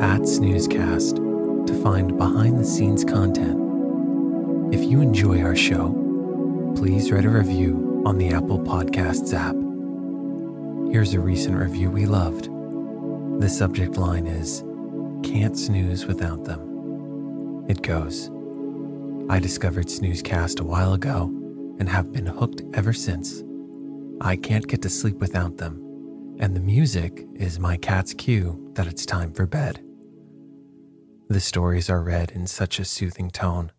At snoozecast to find behind the scenes content. If you enjoy our show, please write a review on the Apple Podcasts app. Here's a recent review we loved. The subject line is Can't snooze without them. It goes I discovered Snoozecast a while ago and have been hooked ever since. I can't get to sleep without them, and the music is my cat's cue that it's time for bed. The stories are read in such a soothing tone.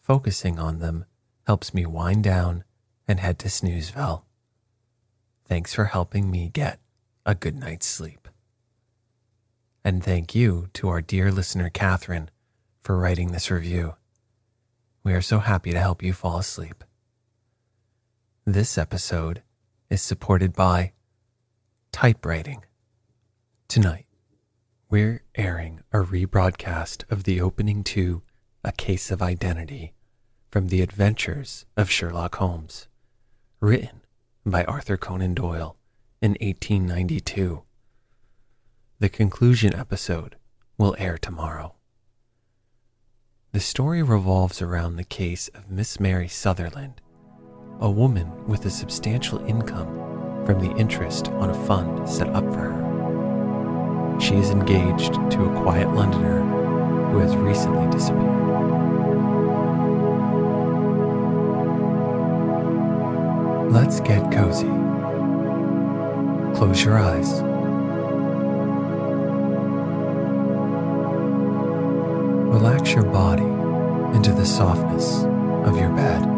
Focusing on them helps me wind down and head to Snoozeville. Thanks for helping me get a good night's sleep. And thank you to our dear listener, Catherine, for writing this review. We are so happy to help you fall asleep. This episode is supported by typewriting. Tonight, we're airing a rebroadcast of the opening to A Case of Identity from The Adventures of Sherlock Holmes, written by Arthur Conan Doyle in 1892. The conclusion episode will air tomorrow. The story revolves around the case of Miss Mary Sutherland, a woman with a substantial income from the interest on a fund set up for her. She is engaged to a quiet Londoner who has recently disappeared. Let's get cozy. Close your eyes. Relax your body into the softness of your bed.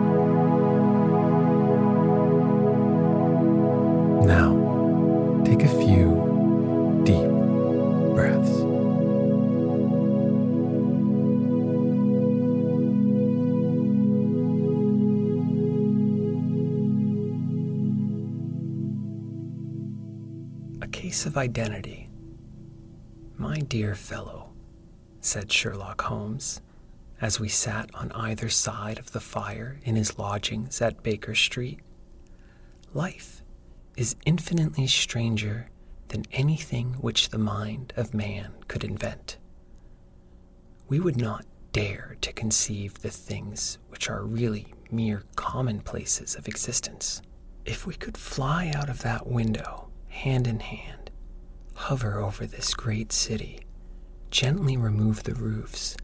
Case of identity. My dear fellow, said Sherlock Holmes, as we sat on either side of the fire in his lodgings at Baker Street. Life is infinitely stranger than anything which the mind of man could invent. We would not dare to conceive the things which are really mere commonplaces of existence. If we could fly out of that window, hand in hand, hover over this great city, gently remove the roofs,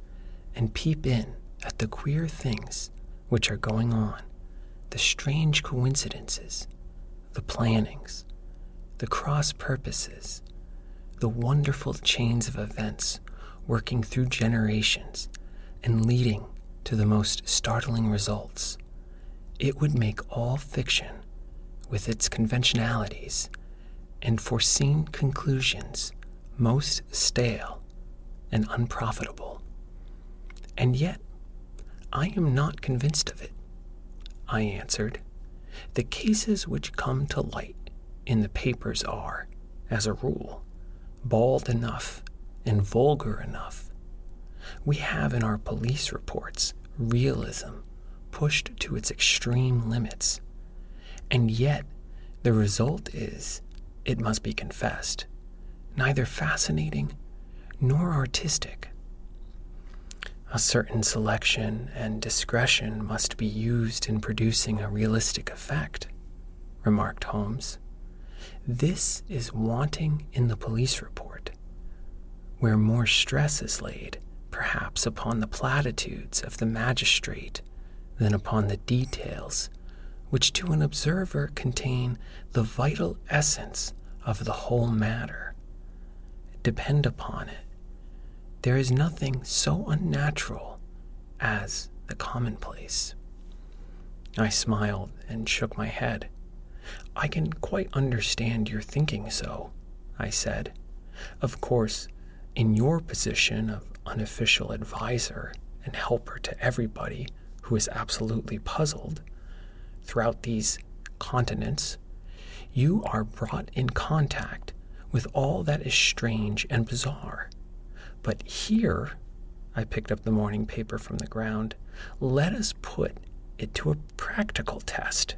and peep in at the queer things which are going on, the strange coincidences, the plannings, the cross purposes, the wonderful chains of events working through generations and leading to the most startling results. it would make all fiction, with its conventionalities and foreseen conclusions, most stale and unprofitable. And yet, I am not convinced of it. I answered, The cases which come to light in the papers are, as a rule, bald enough and vulgar enough. We have in our police reports realism pushed to its extreme limits. And yet, the result is, it must be confessed, neither fascinating nor artistic. A certain selection and discretion must be used in producing a realistic effect, remarked Holmes. This is wanting in the police report, where more stress is laid, perhaps, upon the platitudes of the magistrate than upon the details, which to an observer contain the vital essence of the whole matter. Depend upon it, there is nothing so unnatural as the commonplace. I smiled and shook my head. I can quite understand your thinking so, I said. Of course, in your position of unofficial adviser and helper to everybody who is absolutely puzzled throughout these continents, you are brought in contact with all that is strange and bizarre. But here, I picked up the morning paper from the ground, let us put it to a practical test.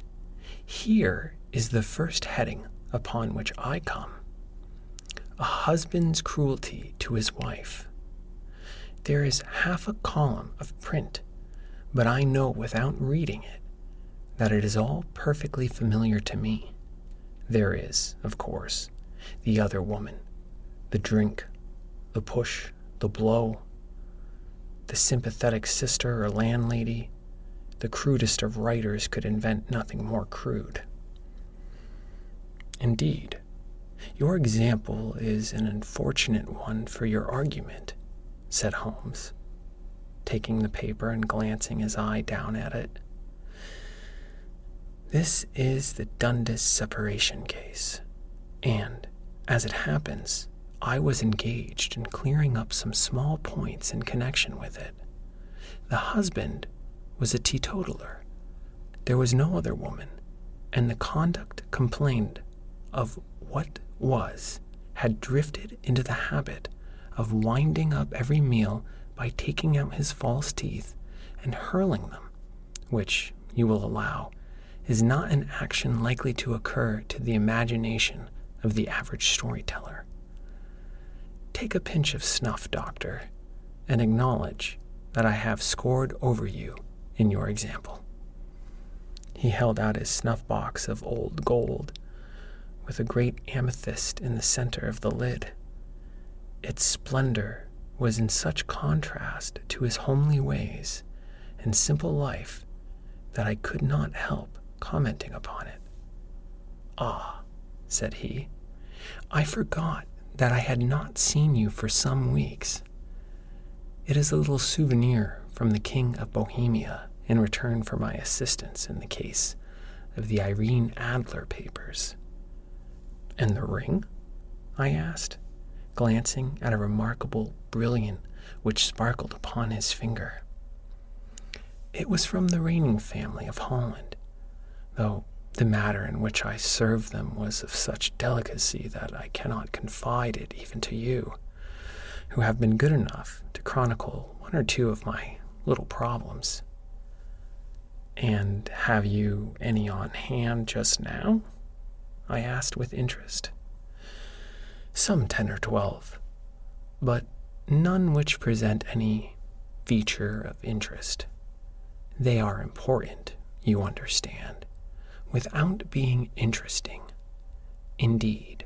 Here is the first heading upon which I come a husband's cruelty to his wife. There is half a column of print, but I know without reading it that it is all perfectly familiar to me. There is, of course, the other woman, the drink, the push, the blow, the sympathetic sister or landlady, the crudest of writers could invent nothing more crude. Indeed, your example is an unfortunate one for your argument, said Holmes, taking the paper and glancing his eye down at it. This is the Dundas separation case, and, as it happens, I was engaged in clearing up some small points in connection with it. The husband was a teetotaler. There was no other woman, and the conduct complained of what was had drifted into the habit of winding up every meal by taking out his false teeth and hurling them, which, you will allow, is not an action likely to occur to the imagination of the average storyteller. Take a pinch of snuff, doctor, and acknowledge that I have scored over you in your example. He held out his snuff box of old gold with a great amethyst in the center of the lid. Its splendor was in such contrast to his homely ways and simple life that I could not help commenting upon it. Ah, said he, I forgot that I had not seen you for some weeks. It is a little souvenir from the King of Bohemia in return for my assistance in the case of the Irene Adler papers. And the ring? I asked, glancing at a remarkable brilliant which sparkled upon his finger. It was from the reigning family of Holland, though the matter in which I served them was of such delicacy that I cannot confide it even to you, who have been good enough to chronicle one or two of my little problems. And have you any on hand just now? I asked with interest. Some ten or twelve, but none which present any feature of interest. They are important, you understand without being interesting. Indeed,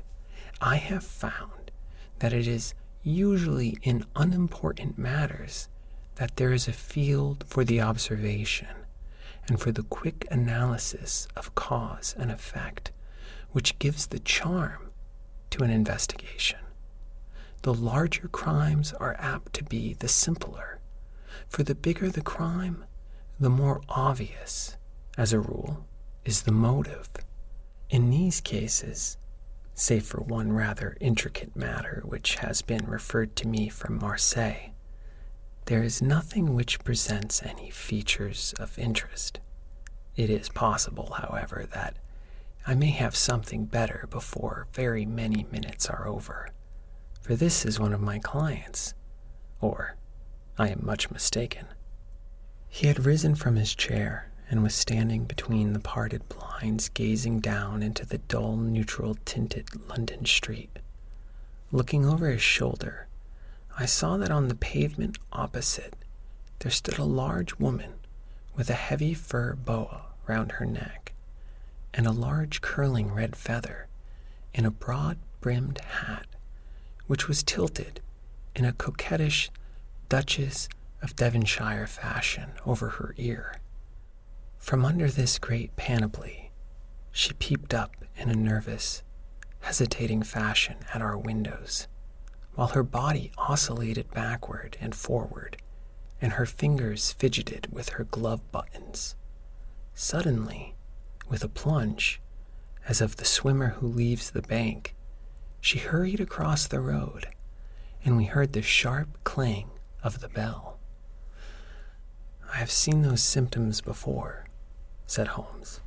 I have found that it is usually in unimportant matters that there is a field for the observation and for the quick analysis of cause and effect, which gives the charm to an investigation. The larger crimes are apt to be the simpler, for the bigger the crime, the more obvious as a rule, is the motive. In these cases, save for one rather intricate matter which has been referred to me from Marseille, there is nothing which presents any features of interest. It is possible, however, that I may have something better before very many minutes are over, for this is one of my clients, or I am much mistaken. He had risen from his chair and was standing between the parted blinds, gazing down into the dull, neutral tinted London street. Looking over his shoulder, I saw that on the pavement opposite there stood a large woman with a heavy fur boa round her neck and a large curling red feather in a broad brimmed hat, which was tilted in a coquettish Duchess of Devonshire fashion over her ear. From under this great panoply, she peeped up in a nervous, hesitating fashion at our windows, while her body oscillated backward and forward, and her fingers fidgeted with her glove buttons. Suddenly, with a plunge, as of the swimmer who leaves the bank, she hurried across the road, and we heard the sharp clang of the bell. I have seen those symptoms before, said Holmes,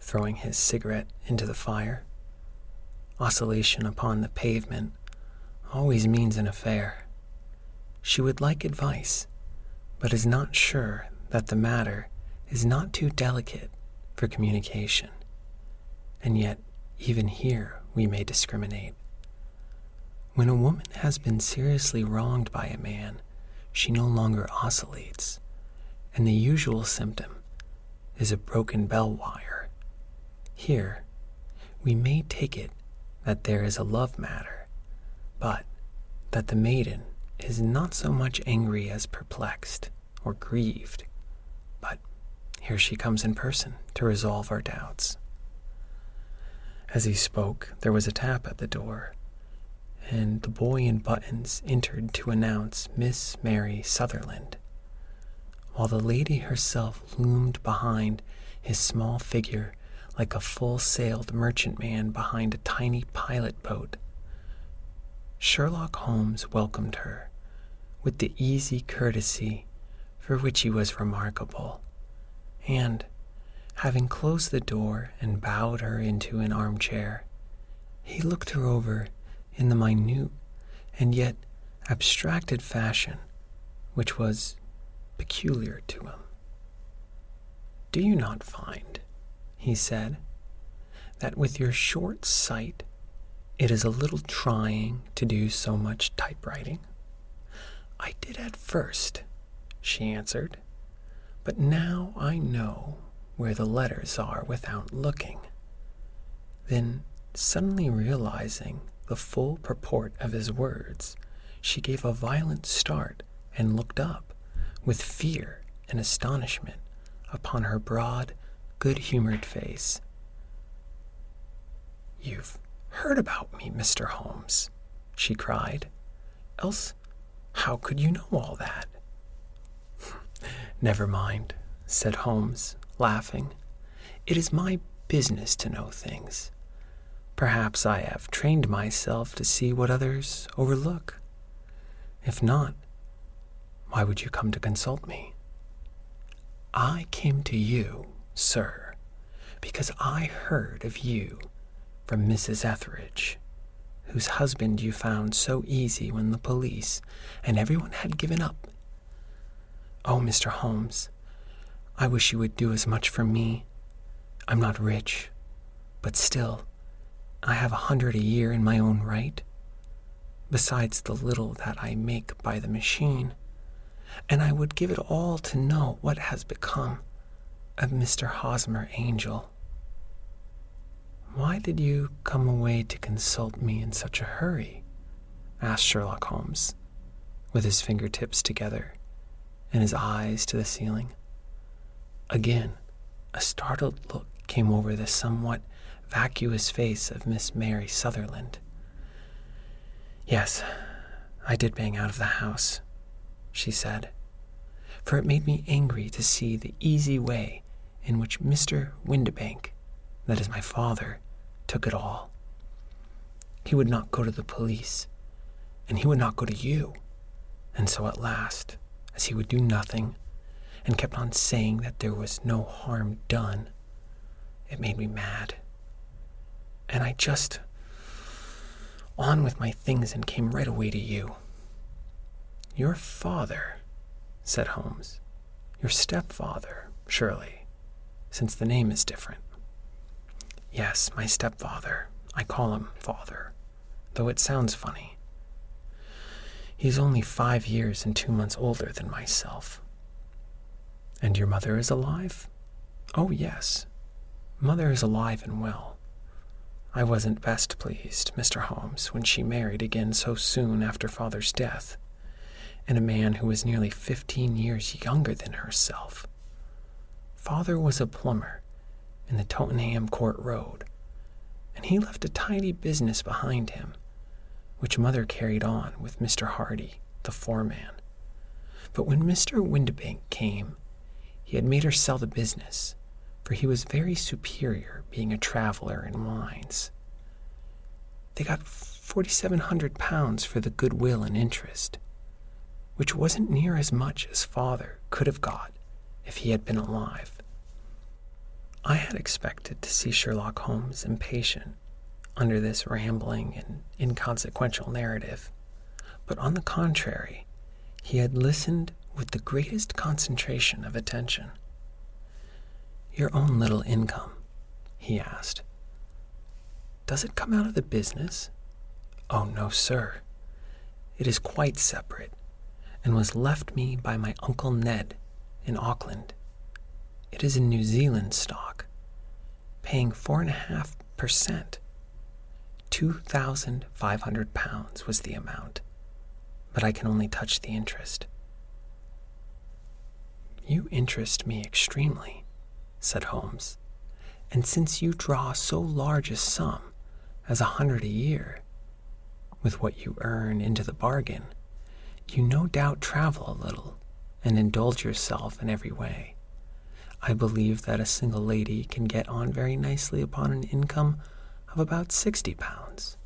throwing his cigarette into the fire. Oscillation upon the pavement always means an affair. She would like advice, but is not sure that the matter is not too delicate for communication. And yet, even here, we may discriminate. When a woman has been seriously wronged by a man, she no longer oscillates, and the usual symptom is a broken bell wire. Here, we may take it that there is a love matter, but that the maiden is not so much angry as perplexed or grieved. But here she comes in person to resolve our doubts. As he spoke, there was a tap at the door, and the boy in buttons entered to announce Miss Mary Sutherland while the lady herself loomed behind his small figure like a full sailed merchantman behind a tiny pilot boat. Sherlock Holmes welcomed her with the easy courtesy for which he was remarkable, and, having closed the door and bowed her into an armchair, he looked her over in the minute and yet abstracted fashion which was peculiar to him. Do you not find, he said, that with your short sight it is a little trying to do so much typewriting? I did at first, she answered, but now I know where the letters are without looking. Then, suddenly realizing the full purport of his words, she gave a violent start and looked up with fear and astonishment upon her broad, good humored face. You've heard about me, Mr. Holmes, she cried. Else, how could you know all that? Never mind, said Holmes, laughing. It is my business to know things. Perhaps I have trained myself to see what others overlook. If not, why would you come to consult me? I came to you, sir, because I heard of you from Mrs. Etherege, whose husband you found so easy when the police and everyone had given up. Oh, Mr. Holmes, I wish you would do as much for me. I'm not rich, but still, I have a hundred a year in my own right, besides the little that I make by the machine and I would give it all to know what has become of Mr. Hosmer Angel. Why did you come away to consult me in such a hurry? asked Sherlock Holmes, with his fingertips together and his eyes to the ceiling. Again, a startled look came over the somewhat vacuous face of Miss Mary Sutherland. Yes, I did bang out of the house, she said, for it made me angry to see the easy way in which Mr. Windibank, that is my father, took it all. He would not go to the police, and he would not go to you. And so at last, as he would do nothing, and kept on saying that there was no harm done, it made me mad. And I just on with my things and came right away to you. Your father, said Holmes. Your stepfather, surely, since the name is different. Yes, my stepfather. I call him father, though it sounds funny. He's only five years and two months older than myself. And your mother is alive? Oh, yes. Mother is alive and well. I wasn't best pleased, Mr. Holmes, when she married again so soon after father's death, and a man who was nearly fifteen years younger than herself. Father was a plumber in the Tottenham Court Road, and he left a tidy business behind him, which mother carried on with Mr. Hardy, the foreman. But when Mr. Windibank came, he had made her sell the business for he was very superior, being a traveler in wines. They got 4,700 pounds for the goodwill and interest, which wasn't near as much as father could have got if he had been alive. I had expected to see Sherlock Holmes impatient under this rambling and inconsequential narrative, but on the contrary, he had listened with the greatest concentration of attention. Your own little income? he asked. Does it come out of the business? Oh, no, sir. It is quite separate and was left me by my Uncle Ned in Auckland. It is in New Zealand stock, paying four and a half per cent. Two thousand five hundred pounds was the amount, but I can only touch the interest. You interest me extremely said Holmes. And since you draw so large a sum as a hundred a year, with what you earn into the bargain, you no doubt travel a little and indulge yourself in every way. I believe that a single lady can get on very nicely upon an income of about sixty pounds.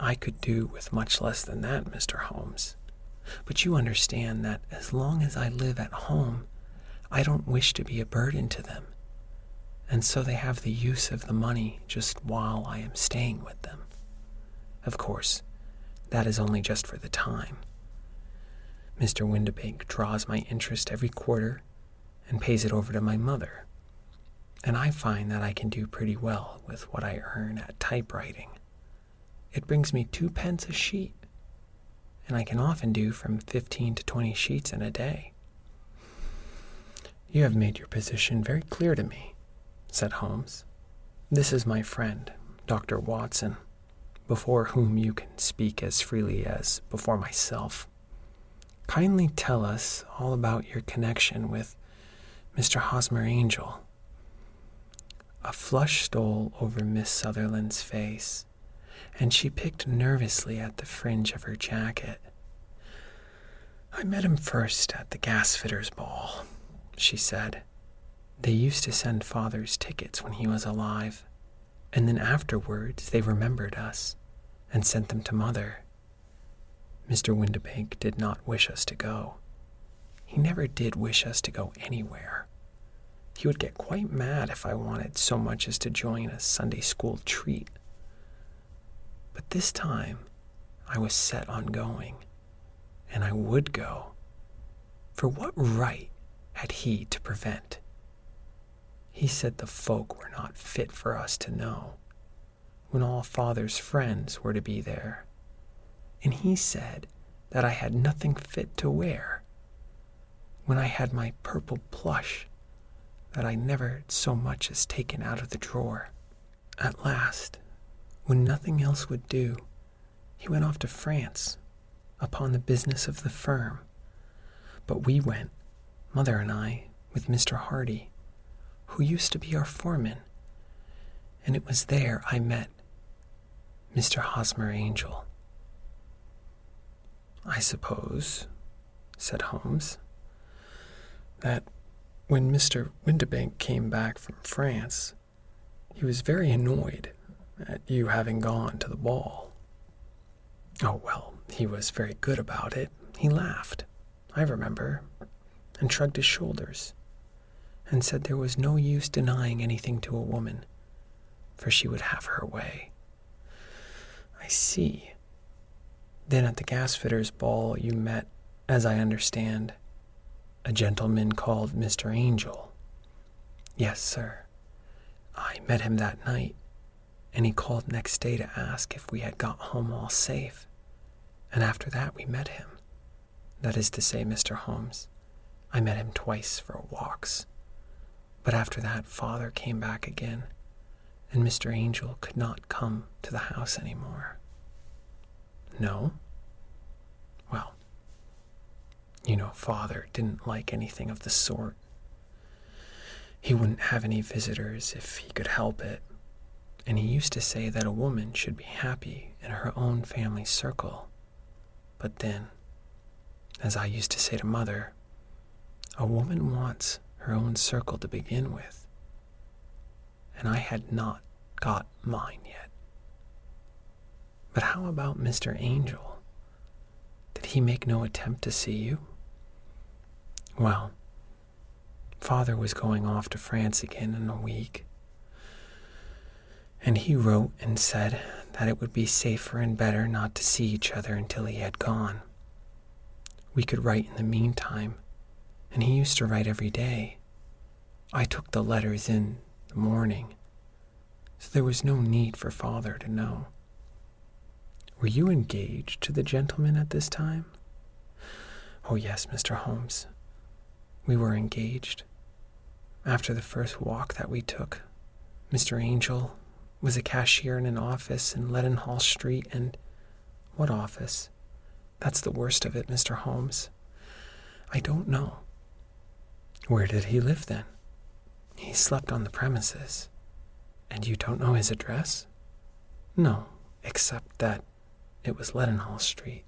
I could do with much less than that, Mr. Holmes. But you understand that as long as I live at home, I don't wish to be a burden to them, and so they have the use of the money just while I am staying with them. Of course, that is only just for the time. Mr. Windibank draws my interest every quarter and pays it over to my mother, and I find that I can do pretty well with what I earn at typewriting. It brings me two pence a sheet, and I can often do from 15 to 20 sheets in a day. You have made your position very clear to me, said Holmes. This is my friend, Dr. Watson, before whom you can speak as freely as before myself. Kindly tell us all about your connection with Mr. Hosmer Angel. A flush stole over Miss Sutherland's face, and she picked nervously at the fringe of her jacket. I met him first at the gasfitter's ball she said. They used to send father's tickets when he was alive, and then afterwards they remembered us and sent them to mother. Mr. Windibank did not wish us to go. He never did wish us to go anywhere. He would get quite mad if I wanted so much as to join a Sunday school treat. But this time I was set on going, and I would go. For what right had he to prevent? He said the folk were not fit for us to know, when all father's friends were to be there. And he said that I had nothing fit to wear, when I had my purple plush that I never so much as taken out of the drawer. At last, when nothing else would do, he went off to France upon the business of the firm. But we went Mother and I, with Mr. Hardy, who used to be our foreman, and it was there I met Mr. Hosmer Angel. I suppose, said Holmes, that when Mr. Windibank came back from France, he was very annoyed at you having gone to the ball. Oh, well, he was very good about it. He laughed, I remember, and shrugged his shoulders, and said there was no use denying anything to a woman, for she would have her way. I see. Then at the gasfitter's ball, you met, as I understand, a gentleman called Mr. Angel. Yes, sir. I met him that night, and he called next day to ask if we had got home all safe. And after that, we met him. That is to say, Mr. Holmes, I met him twice for walks. But after that, father came back again, and Mr. Angel could not come to the house any more. No? Well, you know, father didn't like anything of the sort. He wouldn't have any visitors if he could help it, and he used to say that a woman should be happy in her own family circle but then, as I used to say to Mother, a woman wants her own circle to begin with. And I had not got mine yet. But how about Mr. Angel? Did he make no attempt to see you? Well, Father was going off to France again in a week. And he wrote and said that it would be safer and better not to see each other until he had gone. We could write in the meantime, and he used to write every day. I took the letters in the morning, so there was no need for father to know. Were you engaged to the gentleman at this time? Oh, yes, Mr. Holmes. We were engaged. After the first walk that we took, Mr. Angel was a cashier in an office in Leadenhall Street, and what office? That's the worst of it, Mr. Holmes. I don't know. Where did he live then? He slept on the premises. And you don't know his address? No, except that it was Leadenhall Street.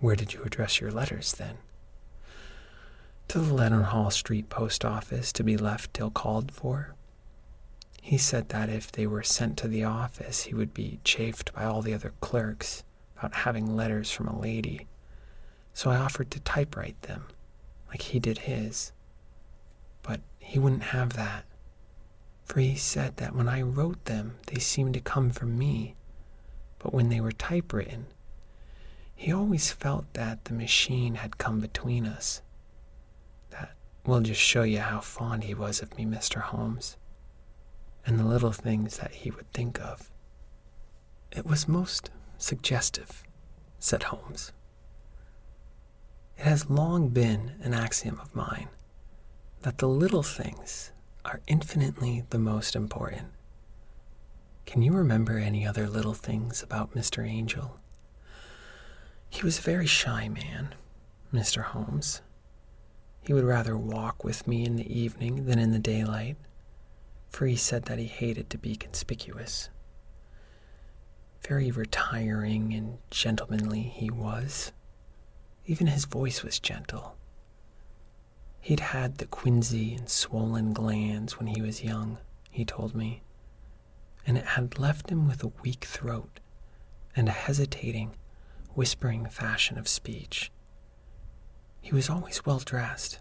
Where did you address your letters then? To the Leadenhall Street post office to be left till called for. He said that if they were sent to the office, he would be chaffed by all the other clerks about having letters from a lady. So I offered to typewrite them, like he did his. But he wouldn't have that, for he said that when I wrote them, they seemed to come from me, but when they were typewritten, he always felt that the machine had come between us. That will just show you how fond he was of me, Mr. Holmes and the little things that he would think of. It was most suggestive, said Holmes. It has long been an axiom of mine that the little things are infinitely the most important. Can you remember any other little things about Mr. Angel? He was a very shy man, Mr. Holmes. He would rather walk with me in the evening than in the daylight for he said that he hated to be conspicuous. Very retiring and gentlemanly he was. Even his voice was gentle. He'd had the quinsy and swollen glands when he was young, he told me, and it had left him with a weak throat and a hesitating, whispering fashion of speech. He was always well dressed,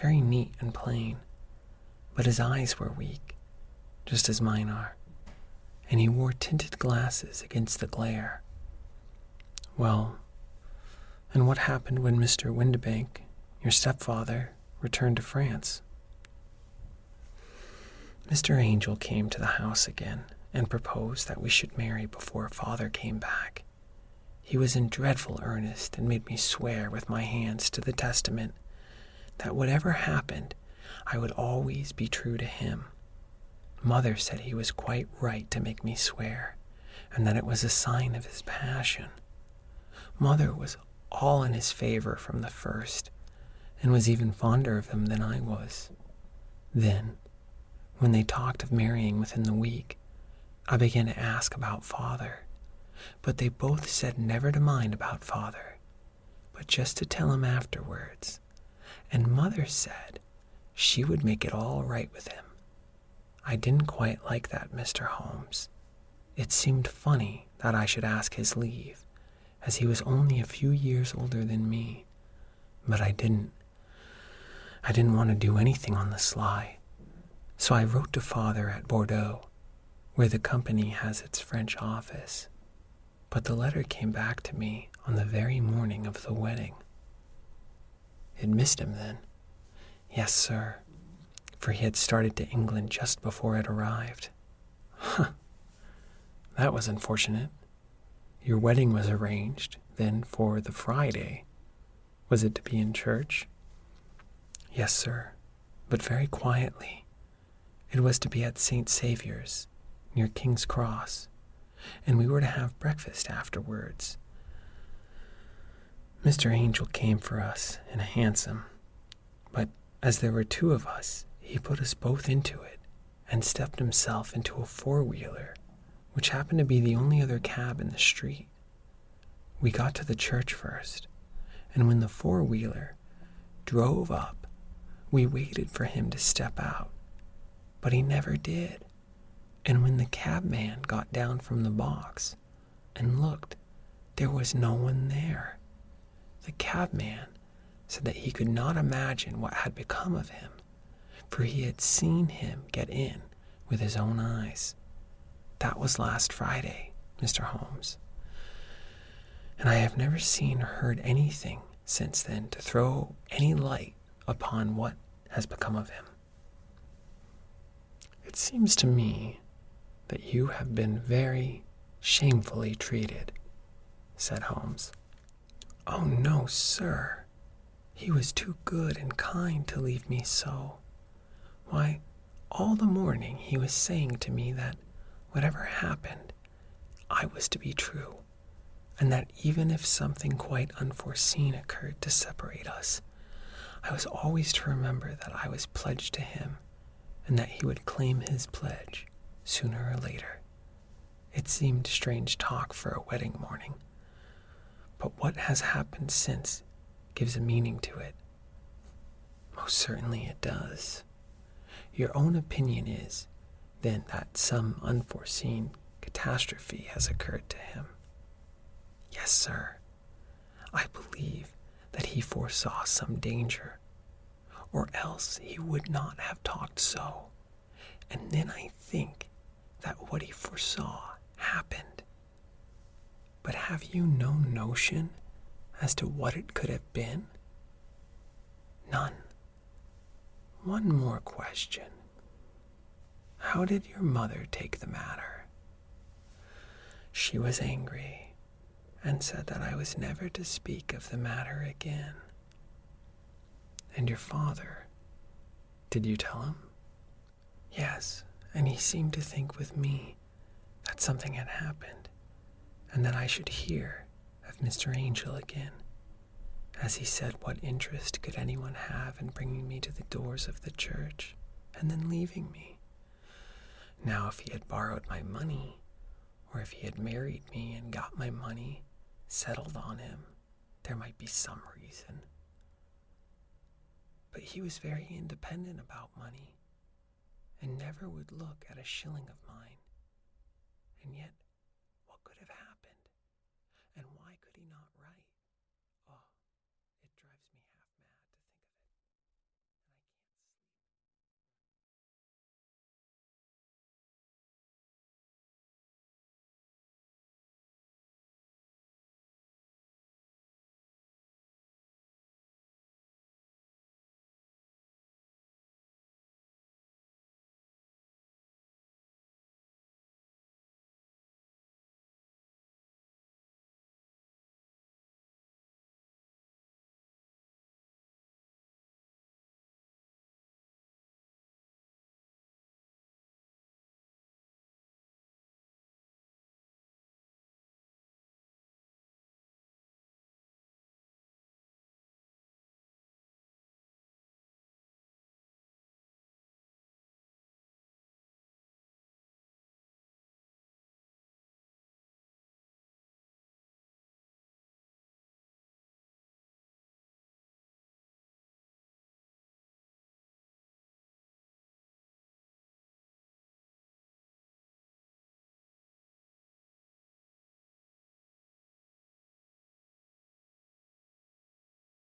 very neat and plain, but his eyes were weak, just as mine are, and he wore tinted glasses against the glare. Well, and what happened when Mr. Windibank, your stepfather, returned to France? Mr. Angel came to the house again and proposed that we should marry before father came back. He was in dreadful earnest and made me swear with my hands to the testament that whatever happened, I would always be true to him. Mother said he was quite right to make me swear, and that it was a sign of his passion. Mother was all in his favor from the first, and was even fonder of him than I was. Then, when they talked of marrying within the week, I began to ask about father, but they both said never to mind about father, but just to tell him afterwards and Mother said she would make it all right with him. I didn't quite like that, Mr. Holmes. It seemed funny that I should ask his leave, as he was only a few years older than me. But I didn't. I didn't want to do anything on the sly. So I wrote to Father at Bordeaux, where the company has its French office. But the letter came back to me on the very morning of the wedding. It missed him then. Yes, sir, for he had started to England just before it arrived. Huh. That was unfortunate. Your wedding was arranged, then, for the Friday. Was it to be in church? Yes, sir, but very quietly. It was to be at St. Saviour's, near King's Cross, and we were to have breakfast afterwards. Mr. Angel came for us in a hansom, but as there were two of us, he put us both into it and stepped himself into a four wheeler which happened to be the only other cab in the street. We got to the church first, and when the four wheeler drove up, we waited for him to step out, but he never did. And when the cabman got down from the box and looked, there was no one there. The cabman said that he could not imagine what had become of him, for he had seen him get in with his own eyes. That was last Friday, Mr. Holmes. And I have never seen or heard anything since then to throw any light upon what has become of him. It seems to me that you have been very shamefully treated, said Holmes. Oh, no, sir. He was too good and kind to leave me so. Why, all the morning he was saying to me that whatever happened, I was to be true, and that even if something quite unforeseen occurred to separate us, I was always to remember that I was pledged to him and that he would claim his pledge sooner or later. It seemed strange talk for a wedding morning, but what has happened since gives a meaning to it. Most certainly it does. Your own opinion is then that some unforeseen catastrophe has occurred to him. Yes, sir. I believe that he foresaw some danger, or else he would not have talked so. And then I think that what he foresaw happened. But have you no notion as to what it could have been? None. One more question. How did your mother take the matter? She was angry and said that I was never to speak of the matter again. And your father, did you tell him? Yes, and he seemed to think with me that something had happened and that I should hear of Mr. Angel again. As he said, what interest could anyone have in bringing me to the doors of the church and then leaving me? Now, if he had borrowed my money, or if he had married me and got my money settled on him, there might be some reason. But he was very independent about money and never would look at a shilling of mine. And yet,